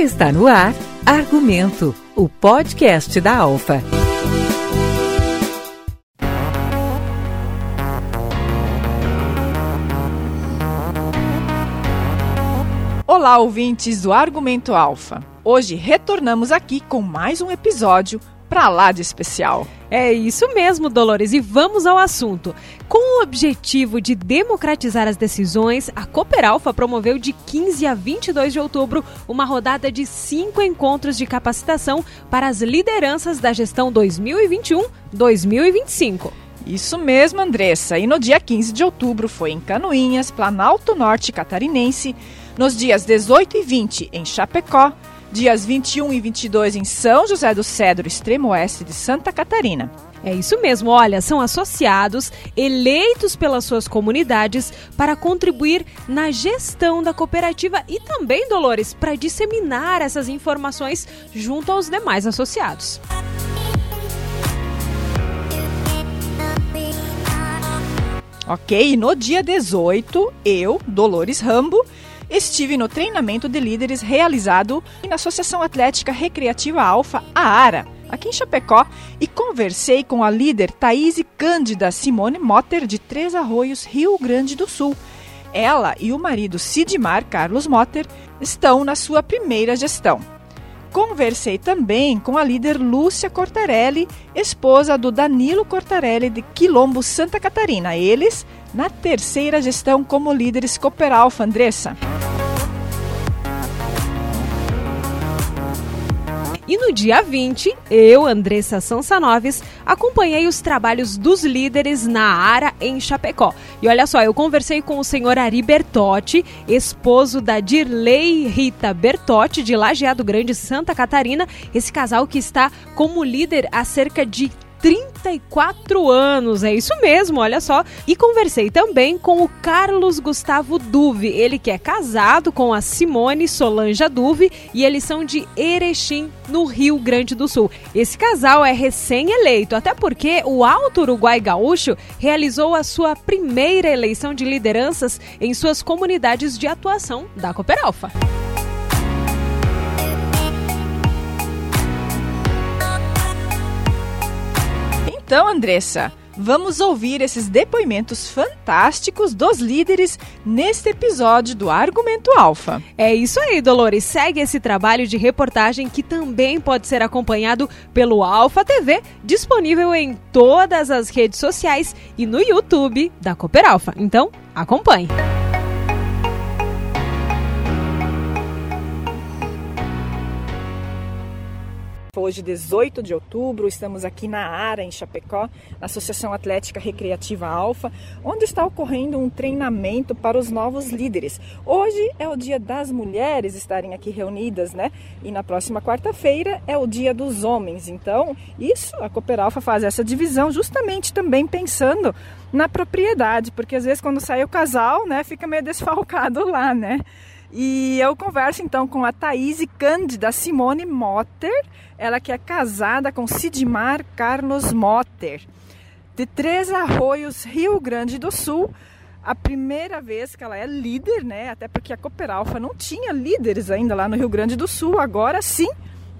Está no ar Argumento, o podcast da Alfa. Olá, ouvintes do Argumento Alfa. Hoje retornamos aqui com mais um episódio pra lá de especial. É isso mesmo, Dolores, e vamos ao assunto. Com o objetivo de democratizar as decisões, a Cooperalfa promoveu de 15 a 22 de outubro uma rodada de cinco encontros de capacitação para as lideranças da gestão 2021-2025. Isso mesmo, Andressa. E no dia 15 de outubro foi em Canoinhas, Planalto Norte Catarinense, nos dias 18 e 20 em Chapecó, dias 21 e 22 em São José do Cedro, extremo oeste de Santa Catarina. É isso mesmo, olha, são associados eleitos pelas suas comunidades para contribuir na gestão da cooperativa e também, Dolores, para disseminar essas informações junto aos demais associados. Ok, no dia 18, eu, Dolores Rambo, estive no treinamento de líderes realizado na Associação Atlética Recreativa Alfa, a ARA, aqui em Chapecó, e conversei com a líder Thaís Cândida Simone Motter, de Três Arroios, Rio Grande do Sul. Ela e o marido Sidmar Carlos Motter estão na sua primeira gestão. Conversei também com a líder Lúcia Cortarelli, esposa do Danilo Cortarelli de Quilombo, Santa Catarina. Eles na terceira gestão como líderes Cooperalfa, Andressa. E no dia 20, eu, Andressa Sansanoves, acompanhei os trabalhos dos líderes na ARA em Chapecó. E olha só, eu conversei com o senhor Ari Bertotti, esposo da Dirley Rita Bertotti, de Lajeado Grande, Santa Catarina. Esse casal que está como líder há cerca de 34 anos, é isso mesmo, olha só. E conversei também com o Carlos Gustavo Duve, ele que é casado com a Simone Solanja Duve e eles são de Erechim, no Rio Grande do Sul. Esse casal é recém-eleito, até porque o Alto Uruguai Gaúcho realizou a sua primeira eleição de lideranças em suas comunidades de atuação da Cooperalfa. Então, Andressa, vamos ouvir esses depoimentos fantásticos dos líderes neste episódio do Argumento Alfa. É isso aí, Dolores. Segue esse trabalho de reportagem que também pode ser acompanhado pelo Alfa TV, disponível em todas as redes sociais e no YouTube da Cooper Alfa. Então, acompanhe. Hoje, 18 de outubro, estamos aqui na ARA, em Chapecó, na Associação Atlética Recreativa Alfa, onde está ocorrendo um treinamento para os novos líderes. Hoje é o dia das mulheres estarem aqui reunidas, né? E na próxima quarta-feira é o dia dos homens. Então, isso, a Cooper Alfa faz essa divisão justamente também pensando na propriedade, porque às vezes quando sai o casal, né, fica meio desfalcado lá, né? E eu converso então com a Thaís Cândida Simone Motter, ela que é casada com Sidmar Carlos Motter, de Três Arroios, Rio Grande do Sul. A primeira vez que ela é líder, né? Até porque a Cooperalfa não tinha líderes ainda lá no Rio Grande do Sul. Agora sim,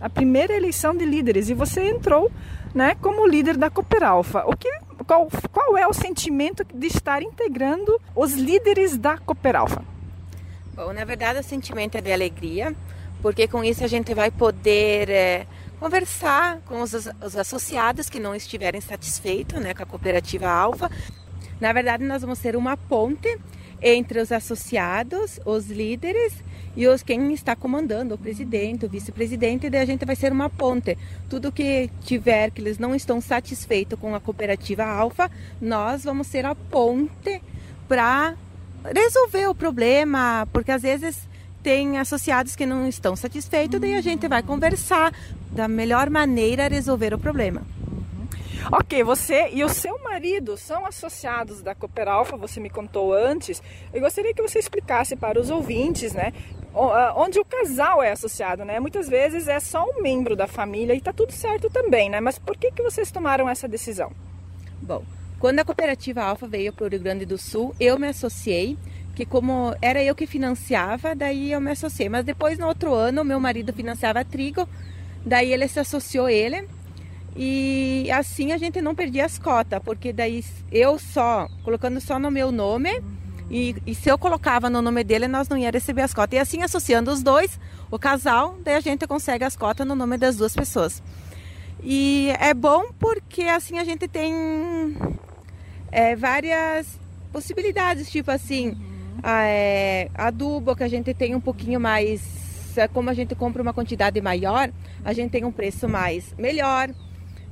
a primeira eleição de líderes. E você entrou, né, como líder da Cooperalfa. O que, qual, qual é o sentimento de estar integrando os líderes da Cooperalfa? Bom, na verdade o sentimento é de alegria, porque com isso a gente vai poder é, conversar com os, os, associados que não estiverem satisfeitos né, com a cooperativa Alfa. Na verdade, nós vamos ser uma ponte entre os associados, os líderes e os quem está comandando, o presidente, o vice-presidente, daí a gente vai ser uma ponte. Tudo que tiver que eles não estão satisfeitos com a cooperativa Alfa, nós vamos ser a ponte para resolver o problema, porque às vezes tem associados que não estão satisfeitos, daí a gente vai conversar da melhor maneira a resolver o problema. Ok, você e o seu marido são associados da Cooperalfa, você me contou antes. Eu gostaria que você explicasse para os ouvintes, né, onde o casal é associado, né? Muitas vezes é só um membro da família e está tudo certo também, né? Mas por que, que vocês tomaram essa decisão? Bom, quando a cooperativa Alfa veio para o Rio Grande do Sul, eu me associei que como era eu que financiava, daí eu me associei. Mas depois no outro ano meu marido financiava trigo, daí ele se associou ele e assim a gente não perdia as cotas, porque daí eu só colocando só no meu nome e, e, se eu colocava no nome dele, nós não ia receber as cotas. E assim, associando os dois, o casal, daí a gente consegue as cotas no nome das duas pessoas. E é bom porque assim a gente tem é, várias possibilidades, tipo assim, a, é, adubo que a gente tem um pouquinho mais, é, como a gente compra uma quantidade maior, a gente tem um preço mais melhor.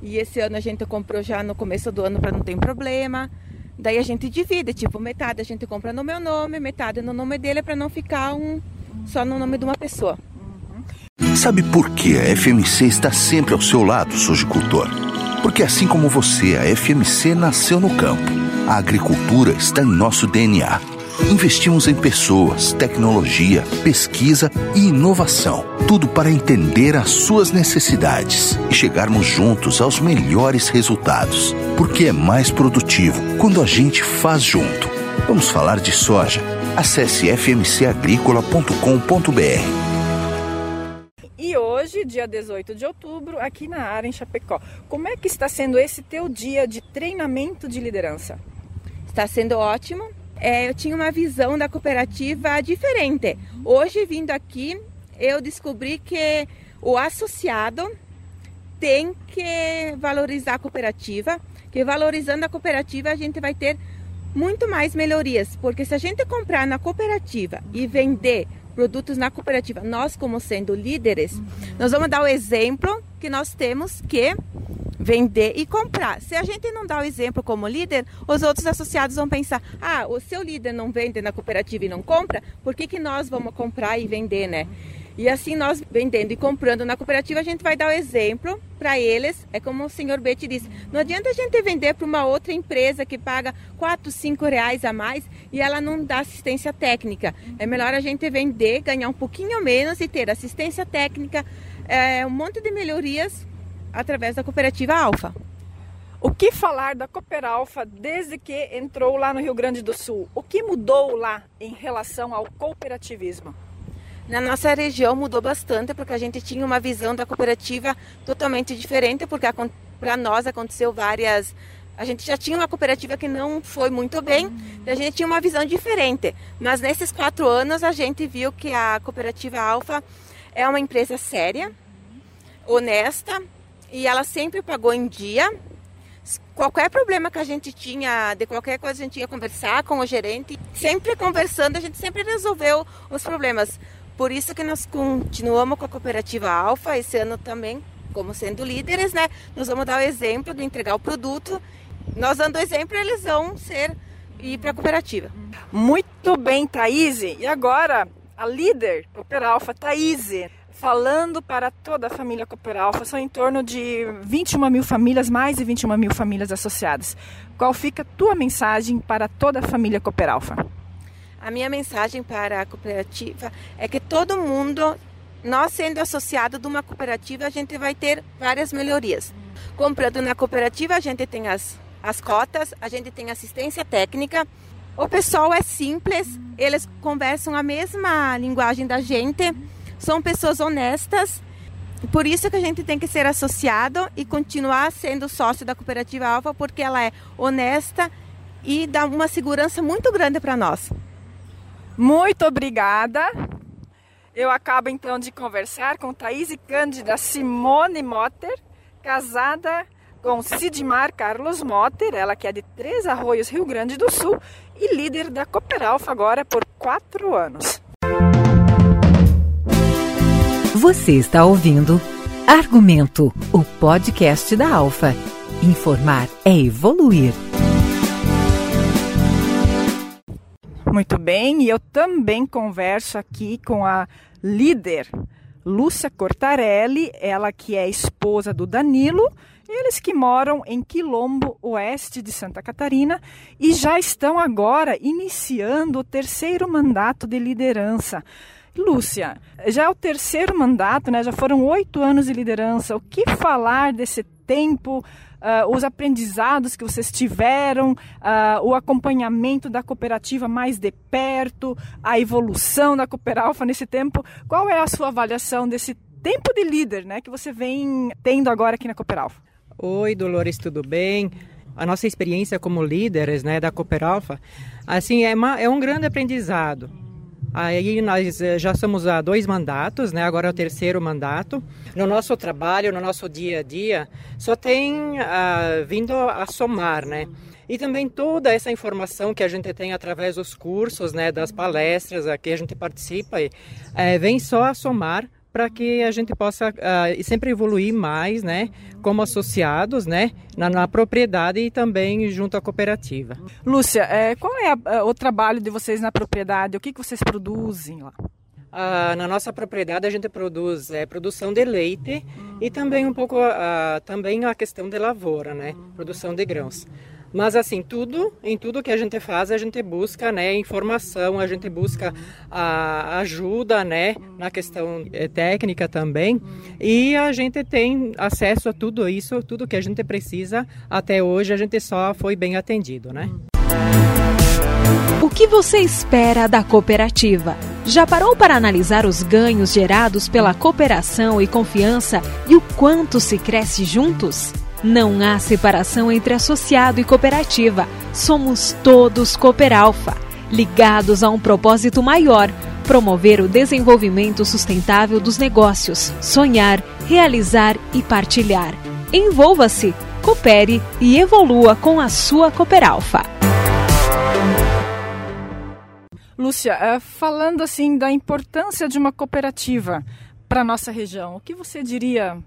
E esse ano a gente comprou já no começo do ano para não ter problema. Daí a gente divide, tipo, metade a gente compra no meu nome, metade no nome dele, para não ficar um só no nome de uma pessoa. Sabe por que a FMC está sempre ao seu lado, sojicultor? Porque assim como você, a FMC nasceu no campo. A agricultura está em nosso DNA Investimos em pessoas, tecnologia, pesquisa e inovação. Tudo para entender as suas necessidades e chegarmos juntos aos melhores resultados. Porque é mais produtivo quando a gente faz junto. Vamos falar de soja? Acesse fmcagricola.com.br. Hoje, dia 18 de outubro, aqui na área em Chapecó, como é que está sendo esse teu dia de treinamento de liderança? Está sendo ótimo é, eu tinha uma visão da cooperativa diferente. Hoje, vindo aqui, eu descobri que o associado tem que valorizar a cooperativa, que valorizando a cooperativa a gente vai ter muito mais melhorias, porque se a gente comprar na cooperativa e vender produtos na cooperativa, nós como sendo líderes, nós vamos dar o exemplo que nós temos que vender e comprar. Se a gente não dá o exemplo como líder, os outros associados vão pensar: ah, o seu líder não vende na cooperativa e não compra, por que, que nós vamos comprar e vender, né? E assim nós vendendo e comprando na cooperativa, a gente vai dar o exemplo para eles. É como o senhor Betty disse, não adianta a gente vender para uma outra empresa que paga 4, 5 reais a mais e ela não dá assistência técnica. É melhor a gente vender, ganhar um pouquinho menos e ter assistência técnica, é, um monte de melhorias através da cooperativa Alfa. O que falar da Cooperalfa desde que entrou lá no Rio Grande do Sul? O que mudou lá em relação ao cooperativismo? Na nossa região mudou bastante porque a gente tinha uma visão da cooperativa totalmente diferente, porque para nós aconteceu várias. A gente já tinha uma cooperativa que não foi muito bem, uhum. a gente tinha uma visão diferente. Mas nesses quatro anos a gente viu que a cooperativa Alfa é uma empresa séria, honesta, e ela sempre pagou em dia. Qualquer problema que a gente tinha, de qualquer coisa a gente ia conversar com o gerente, sempre conversando, a gente sempre resolveu os problemas. Por isso que nós continuamos com a cooperativa Alfa esse ano também, como sendo líderes, né? Nós vamos dar o exemplo de entregar o produto. Nós dando o exemplo, eles vão ser ir para a cooperativa. Muito bem, Thaís. E agora, a líder Cooper Alfa, Thaís falando para toda a família Cooper Alpha, são em torno de 21 mil famílias, mais de 21 mil famílias associadas. Qual fica a tua mensagem para toda a família Cooper Alpha? A minha mensagem para a cooperativa é que todo mundo, nós sendo associado de uma cooperativa, a gente vai ter várias melhorias. Comprando na cooperativa, a gente tem as, as cotas, a gente tem assistência técnica, o pessoal é simples, eles conversam a mesma linguagem da gente são pessoas honestas. Por isso que a gente tem que ser associado e continuar sendo sócio da Cooperativa Alfa, porque ela é honesta e dá uma segurança muito grande para nós. Muito obrigada. Eu acabo então de conversar com Thaís Cândida Simone Motter, casada com Sidmar Carlos Motter, ela que é de Três Arroios, Rio Grande do Sul, e líder da Cooperalfa agora por quatro anos. Você está ouvindo Argumento, o podcast da Alfa. Informar é evoluir. Muito bem, e eu também converso aqui com a líder Lúcia Cortarelli, ela que é esposa do Danilo, eles que moram em Quilombo, oeste de Santa Catarina, e já estão agora iniciando o terceiro mandato de liderança. Lúcia, já é o terceiro mandato, né? já foram oito anos de liderança. O que falar desse tempo, uh, os aprendizados que vocês tiveram, uh, o acompanhamento da cooperativa mais de perto, a evolução da Cooperalfa nesse tempo. Qual é a sua avaliação desse tempo de líder né, que você vem tendo agora aqui na Cooperalfa? Oi, Dolores, tudo bem? A nossa experiência como líderes né, da Cooperalfa, assim, é, uma, é um grande aprendizado Aí nós eh, já somos há dois mandatos, né? agora é o terceiro mandato. No nosso trabalho, no nosso dia a dia, só tem uh, vindo a somar, né? E também toda essa informação que a gente tem através dos cursos, né, das palestras a que a gente participa, é, vem só a somar para que a gente possa uh, sempre evoluir mais, né, como associados, né, na, na, propriedade e também junto à cooperativa. Lúcia, é, qual é a, o trabalho de vocês na propriedade? O que, que vocês produzem lá? Uh, na nossa propriedade a gente produz é, produção de leite e também um pouco uh, também a questão de lavoura, né, produção de grãos. Mas assim, tudo, em tudo que a gente faz, a gente busca, né, informação, a gente busca a ajuda, né, na questão é, técnica também. E a gente tem acesso a tudo isso, tudo que a gente precisa. Até hoje a gente só foi bem atendido, né? O que você espera da cooperativa? Já parou para analisar os ganhos gerados pela cooperação e confiança e o quanto se cresce juntos? Não há separação entre associado e cooperativa. Somos todos Cooperalfa, ligados a um propósito maior: promover o desenvolvimento sustentável dos negócios, sonhar, realizar e partilhar. Envolva-se, coopere e evolua com a sua Cooperalfa. Lúcia, eh, falando assim da importância de uma cooperativa para a nossa região, o que você diria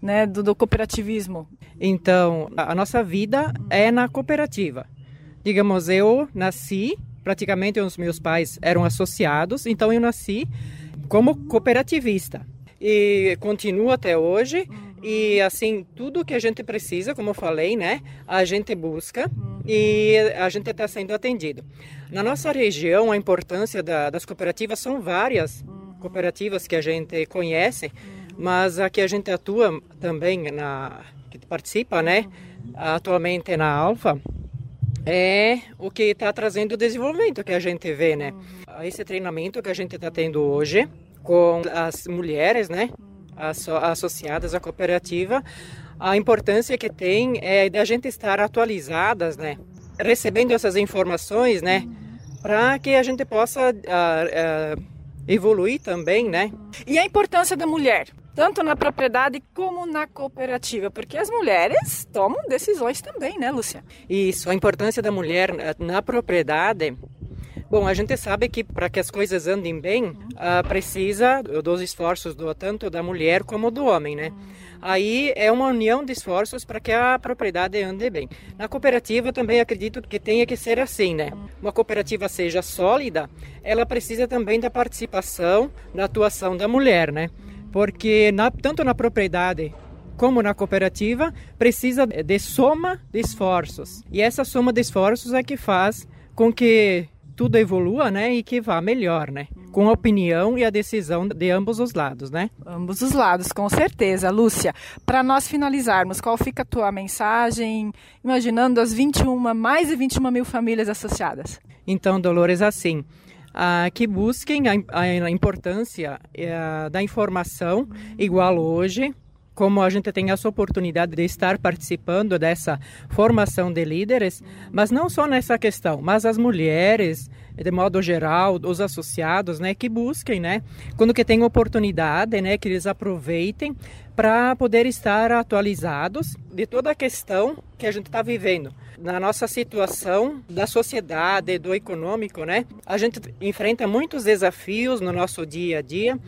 né, do, do cooperativismo? Então, a, nossa vida é na cooperativa. Digamos, eu nasci, praticamente os meus pais eram associados, então eu nasci como cooperativista. E continuo até hoje. E assim, tudo que a gente precisa, como eu falei, né, a gente busca e a gente está sendo atendido. Na nossa região, a importância da, das cooperativas são várias cooperativas que a gente conhece mas aqui a gente atua também na que participa, né? Atualmente na Alfa é o que está trazendo o desenvolvimento que a gente vê, né? Esse treinamento que a gente está tendo hoje com as mulheres, né? associadas à cooperativa, a importância que tem é da gente estar atualizadas, né? Recebendo essas informações, né? Para que a gente possa uh, uh, evoluir também, né? E a importância da mulher? Tanto na propriedade como na cooperativa, porque as mulheres tomam decisões também, né, Lúcia? Isso, a importância da mulher na propriedade. Bom, a gente sabe que para que as coisas andem bem, uh, precisa dos esforços do tanto da mulher como do homem, né? Aí é uma união de esforços para que a propriedade ande bem. Na cooperativa também acredito que tenha que ser assim, né? Uma cooperativa seja sólida, ela precisa também da participação, da atuação da mulher, né? Porque na, tanto na propriedade como na cooperativa precisa de soma de esforços e essa soma de esforços é que faz com que tudo evolua, né, e que vá melhor, né, com a opinião e a decisão de ambos os lados, né? Ambos os lados, com certeza, Lúcia. Para nós finalizarmos, qual fica a tua mensagem, imaginando as 21, mais de 21 mil famílias associadas? Então, Dolores, assim, que busquem a, a importância eh, da informação, igual hoje, como a gente tem essa oportunidade de estar participando dessa formação de líderes, mas não só nessa questão, mas as mulheres, de modo geral, os associados, né, que busquem, né, quando que tem oportunidade, né, que eles aproveitem para poder estar atualizados de toda a questão que a gente está vivendo. Na nossa situação da sociedade, do econômico, né? A gente enfrenta muitos desafios no nosso dia a dia.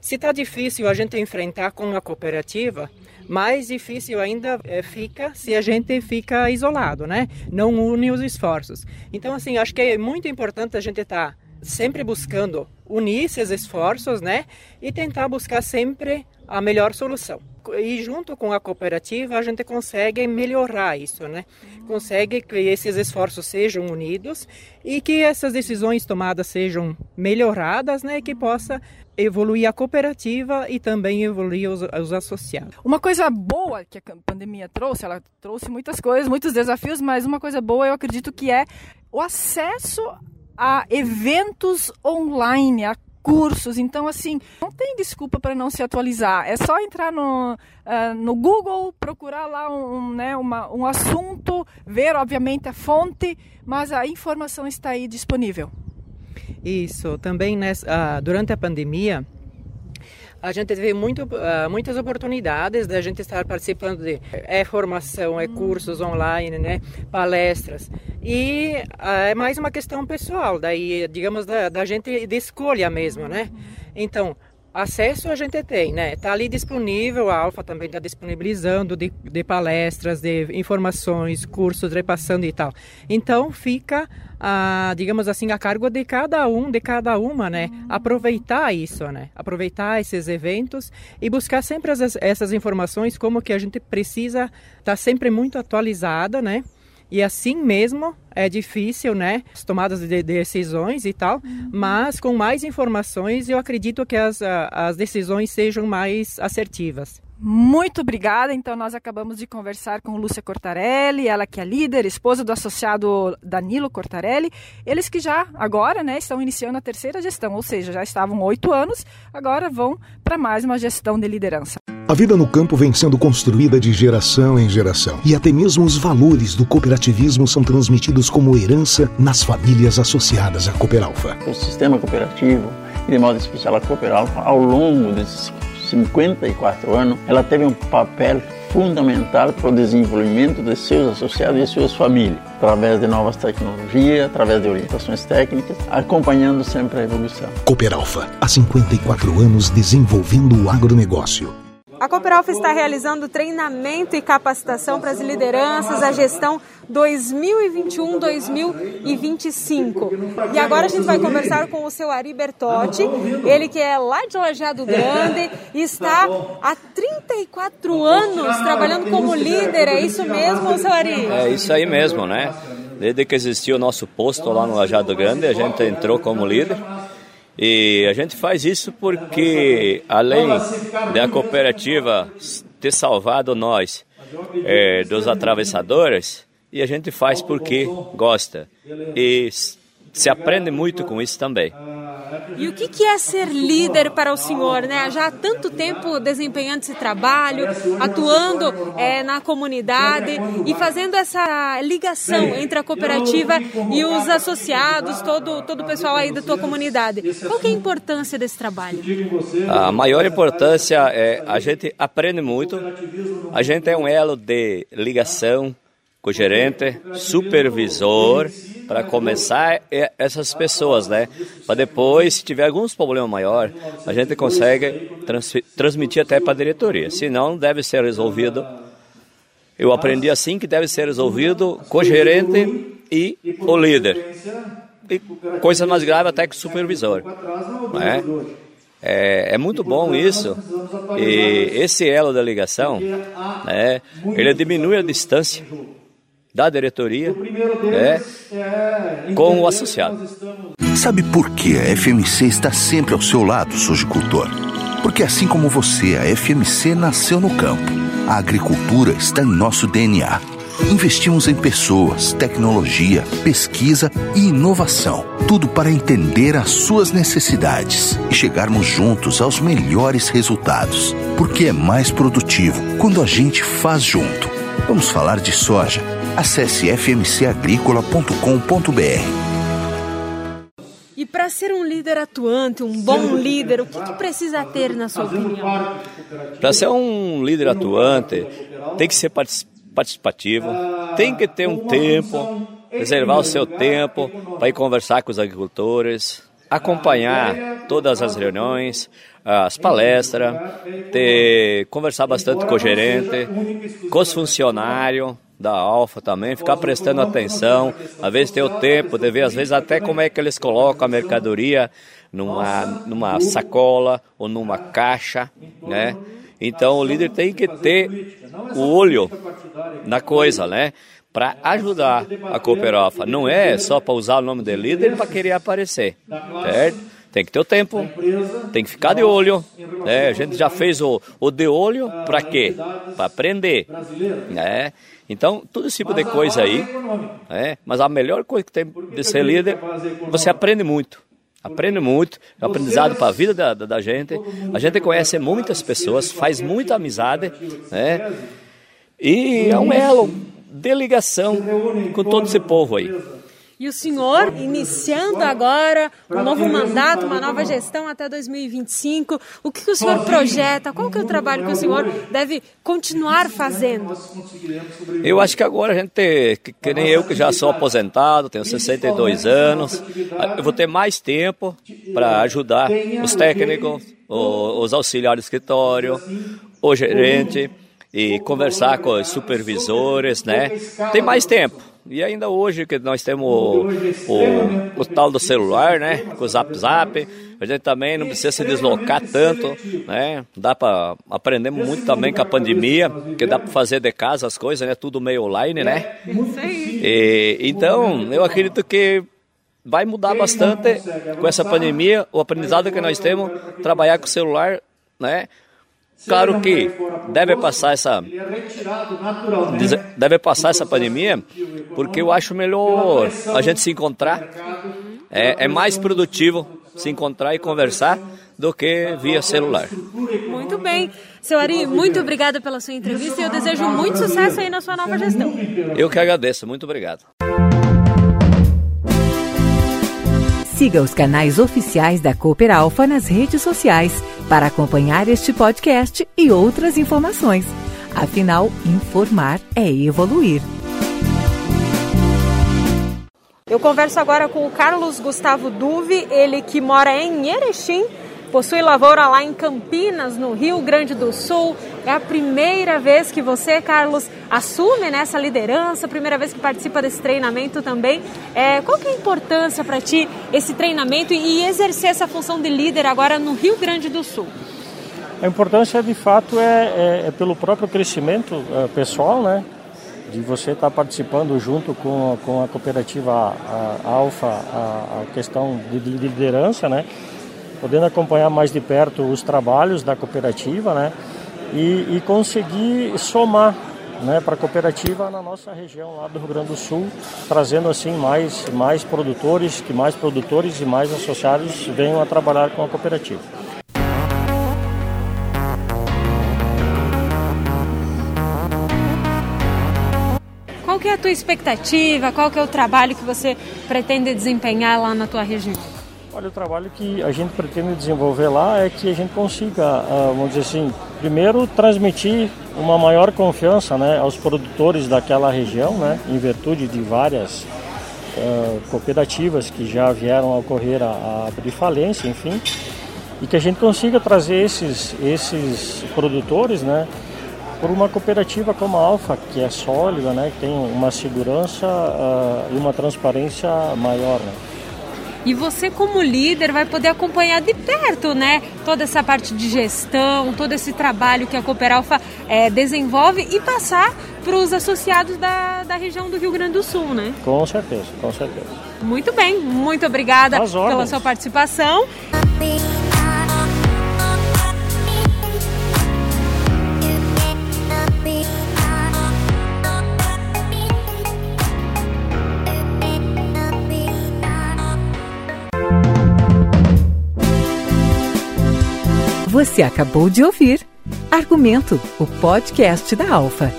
Se está difícil a gente enfrentar com a cooperativa, mais difícil ainda é, fica se a gente fica isolado, né? Não une os esforços. Então, assim, acho que é muito importante a gente estar tá sempre buscando unir esses esforços, né, e tentar buscar sempre a melhor solução. E junto com a cooperativa a gente consegue melhorar isso, né? Consegue que esses esforços sejam unidos e que essas decisões tomadas sejam melhoradas, né? Que possa evoluir a cooperativa e também evoluir os, os, associados. Uma coisa boa que a pandemia trouxe, ela trouxe muitas coisas, muitos desafios, mas uma coisa boa eu acredito que é o acesso a eventos online, a cursos. Então, assim, não tem desculpa para não se atualizar. É só entrar no, uh, no Google, procurar lá um, né, uma, um assunto, ver, obviamente, a fonte, mas a informação está aí disponível. Isso. Também nessa, uh, durante a pandemia, a gente teve muito, uh, muitas oportunidades da gente estar participando de é, formação, é cursos online, né, palestras. E uh, é mais uma questão pessoal, daí, digamos, da, da gente de escolha mesmo, né? Então, acesso a gente tem, né? Está ali disponível, a Alfa também está disponibilizando de, de, palestras, de informações, cursos, repassando e tal. Então fica, a, digamos assim, a cargo de cada um, de cada uma, né? Aproveitar isso, né? Aproveitar esses eventos e buscar sempre as, essas informações, como que a gente precisa estar tá sempre muito atualizada, né? E assim mesmo é difícil, né? As tomadas de decisões e tal, uhum. mas com mais informações eu acredito que as, as decisões sejam mais assertivas. Muito obrigada. Então, nós acabamos de conversar com Lúcia Cortarelli, ela que é líder, esposa do associado Danilo Cortarelli. Eles que já, agora, né, estão iniciando a terceira gestão, ou seja, já estavam oito anos, agora vão para mais uma gestão de liderança. A vida no campo vem sendo construída de geração em geração. E até mesmo os valores do cooperativismo são transmitidos como herança nas famílias associadas à Cooperalfa. O sistema cooperativo, e de modo especial a Cooperalfa, ao longo desses 54 anos, ela teve um papel fundamental para o desenvolvimento de seus associados e suas famílias, através de novas tecnologias, através de orientações técnicas, acompanhando sempre a evolução. Cooperalfa, há 54 anos desenvolvendo o agronegócio. A Cooperalfa está realizando treinamento e capacitação para as lideranças, a gestão 2021-2025. E agora a gente vai conversar com o seu Ari Bertotti, ele que é lá de Lajado Grande e está há 34 anos trabalhando como líder, é isso mesmo, seu Ari? É isso aí mesmo, né? Desde que existiu o nosso posto lá no Lajado Grande, a gente entrou como líder. E a gente faz isso porque, além da cooperativa ter salvado nós é, dos atravessadores, e a gente faz porque gosta. E se aprende muito com isso também. E o que, é ser líder para o senhor, né? Já há tanto tempo desempenhando esse trabalho, atuando é, na comunidade e fazendo essa ligação entre a cooperativa e os associados, todo, todo o pessoal aí da tua comunidade. Qual que é a importância desse trabalho? A maior importância é a gente aprende muito, a gente é um elo de ligação com o gerente, supervisor, para começar essas pessoas, né? Para depois, se tiver alguns problemas maior, a gente consegue trans transmitir até para a diretoria. Se não, deve ser resolvido. Eu aprendi assim que deve ser resolvido com o gerente e o líder. E coisa mais grave até que o supervisor. Né? É, é, muito bom isso. E esse elo da ligação, né, ele diminui a distância da diretoria é, com o associado. Sabe por que a FMC está sempre ao seu lado, sojicultor? Porque assim como você, a FMC nasceu no campo. A agricultura está em nosso DNA. Investimos em pessoas, tecnologia, pesquisa e inovação. Tudo para entender as suas necessidades e chegarmos juntos aos melhores resultados. Porque é mais produtivo quando a gente faz junto. Vamos falar de soja Acesse fmcagricola.com.br. E para ser um líder atuante, um bom líder, o que, que precisa ter, na sua opinião? Para ser um líder atuante, tem que ser participativo, tem que ter um tempo, reservar o seu tempo para ir conversar com os agricultores, acompanhar todas as reuniões, as palestras, ter, conversar bastante com o gerente, com os funcionários, da Alfa também, ficar prestando atenção, às vezes ter o tempo de ver, às vezes até como é que eles colocam a mercadoria numa, numa sacola ou numa caixa, né? Então o líder tem que ter o olho na coisa, né? Para ajudar a Cooperofa. Não é só para usar o nome de líder para querer aparecer, certo? Tem que ter o tempo, tem que ficar de olho. Né? A gente já fez o, o de olho para quê? Para aprender. Né? Então, todo esse tipo de coisa aí. Né? Mas a melhor coisa que tem de ser líder, você aprende muito. Aprende muito, é um aprendizado para a vida da, da, da, gente. A gente conhece muitas pessoas, faz muita amizade, né? E é um elo de ligação com todo esse povo aí. E o senhor, iniciando agora um novo mandato, uma nova gestão até 2025, o que, o senhor projeta? Qual que é o trabalho que o senhor deve continuar fazendo? Eu acho que agora a gente, que, que nem eu que já sou aposentado, tenho 62 anos, eu vou ter mais tempo para ajudar os técnicos, os auxiliares de escritório, o gerente e conversar com os supervisores, né? Tem mais tempo. E ainda hoje que nós temos o, o, o, tal do celular, né? Com o Zap Zap, a gente também não precisa se deslocar tanto, né? Dá para aprender muito também com a pandemia, que dá para fazer de casa as coisas, né? Tudo meio online, né? E, então, eu acredito que vai mudar bastante com essa pandemia, o aprendizado que nós temos, trabalhar com o celular, né? Claro que deve passar essa deve passar essa pandemia, porque eu acho melhor a gente se encontrar. É, é mais produtivo se encontrar e conversar do que via celular. Muito bem. Seu Ari, muito obrigada pela sua entrevista e eu desejo muito sucesso aí na sua nova gestão. Eu que agradeço. Muito obrigado. Siga os canais oficiais da Cooper Alpha nas redes sociais para acompanhar este podcast e outras informações. Afinal, informar é evoluir. Eu converso agora com o Carlos Gustavo Duve, ele que mora em Erechim, possui lavoura lá em Campinas, no Rio Grande do Sul. É a primeira vez que você, Carlos, assume nessa liderança, primeira vez que participa desse treinamento também. É, qual que é a importância para ti esse treinamento e exercer essa função de líder agora no Rio Grande do Sul? A importância, de fato, é, é, é pelo próprio crescimento é, pessoal, né? De você estar tá participando junto com, com a cooperativa Alfa, a, a questão de liderança, né? Podendo acompanhar mais de perto os trabalhos da cooperativa, né? E, e conseguir somar né, para a cooperativa na nossa região lá do Rio Grande do Sul, trazendo assim mais, mais produtores, que mais produtores e mais associados venham a trabalhar com a cooperativa. Qual que é a tua expectativa? Qual que é o trabalho que você pretende desempenhar lá na tua região? Olha, o trabalho que a gente pretende desenvolver lá é que a gente consiga, ah, vamos dizer assim, primeiro transmitir uma maior confiança né, aos produtores daquela região, né, em virtude de várias uh, cooperativas que já vieram a ocorrer a, abrir falência, enfim, e que a gente consiga trazer esses, esses produtores, né, por uma cooperativa como a Alfa, que é sólida, né, que tem uma segurança uh, e uma transparência maior. Né. E você, como líder, vai poder acompanhar de perto, né? Toda essa parte de gestão, todo esse trabalho que a Cooperalfa é, desenvolve e passar para os associados da, da região do Rio Grande do Sul, né? Com certeza, com certeza. Muito bem, muito obrigada pela sua participação. Você acabou de ouvir Argumento, o podcast da Alfa.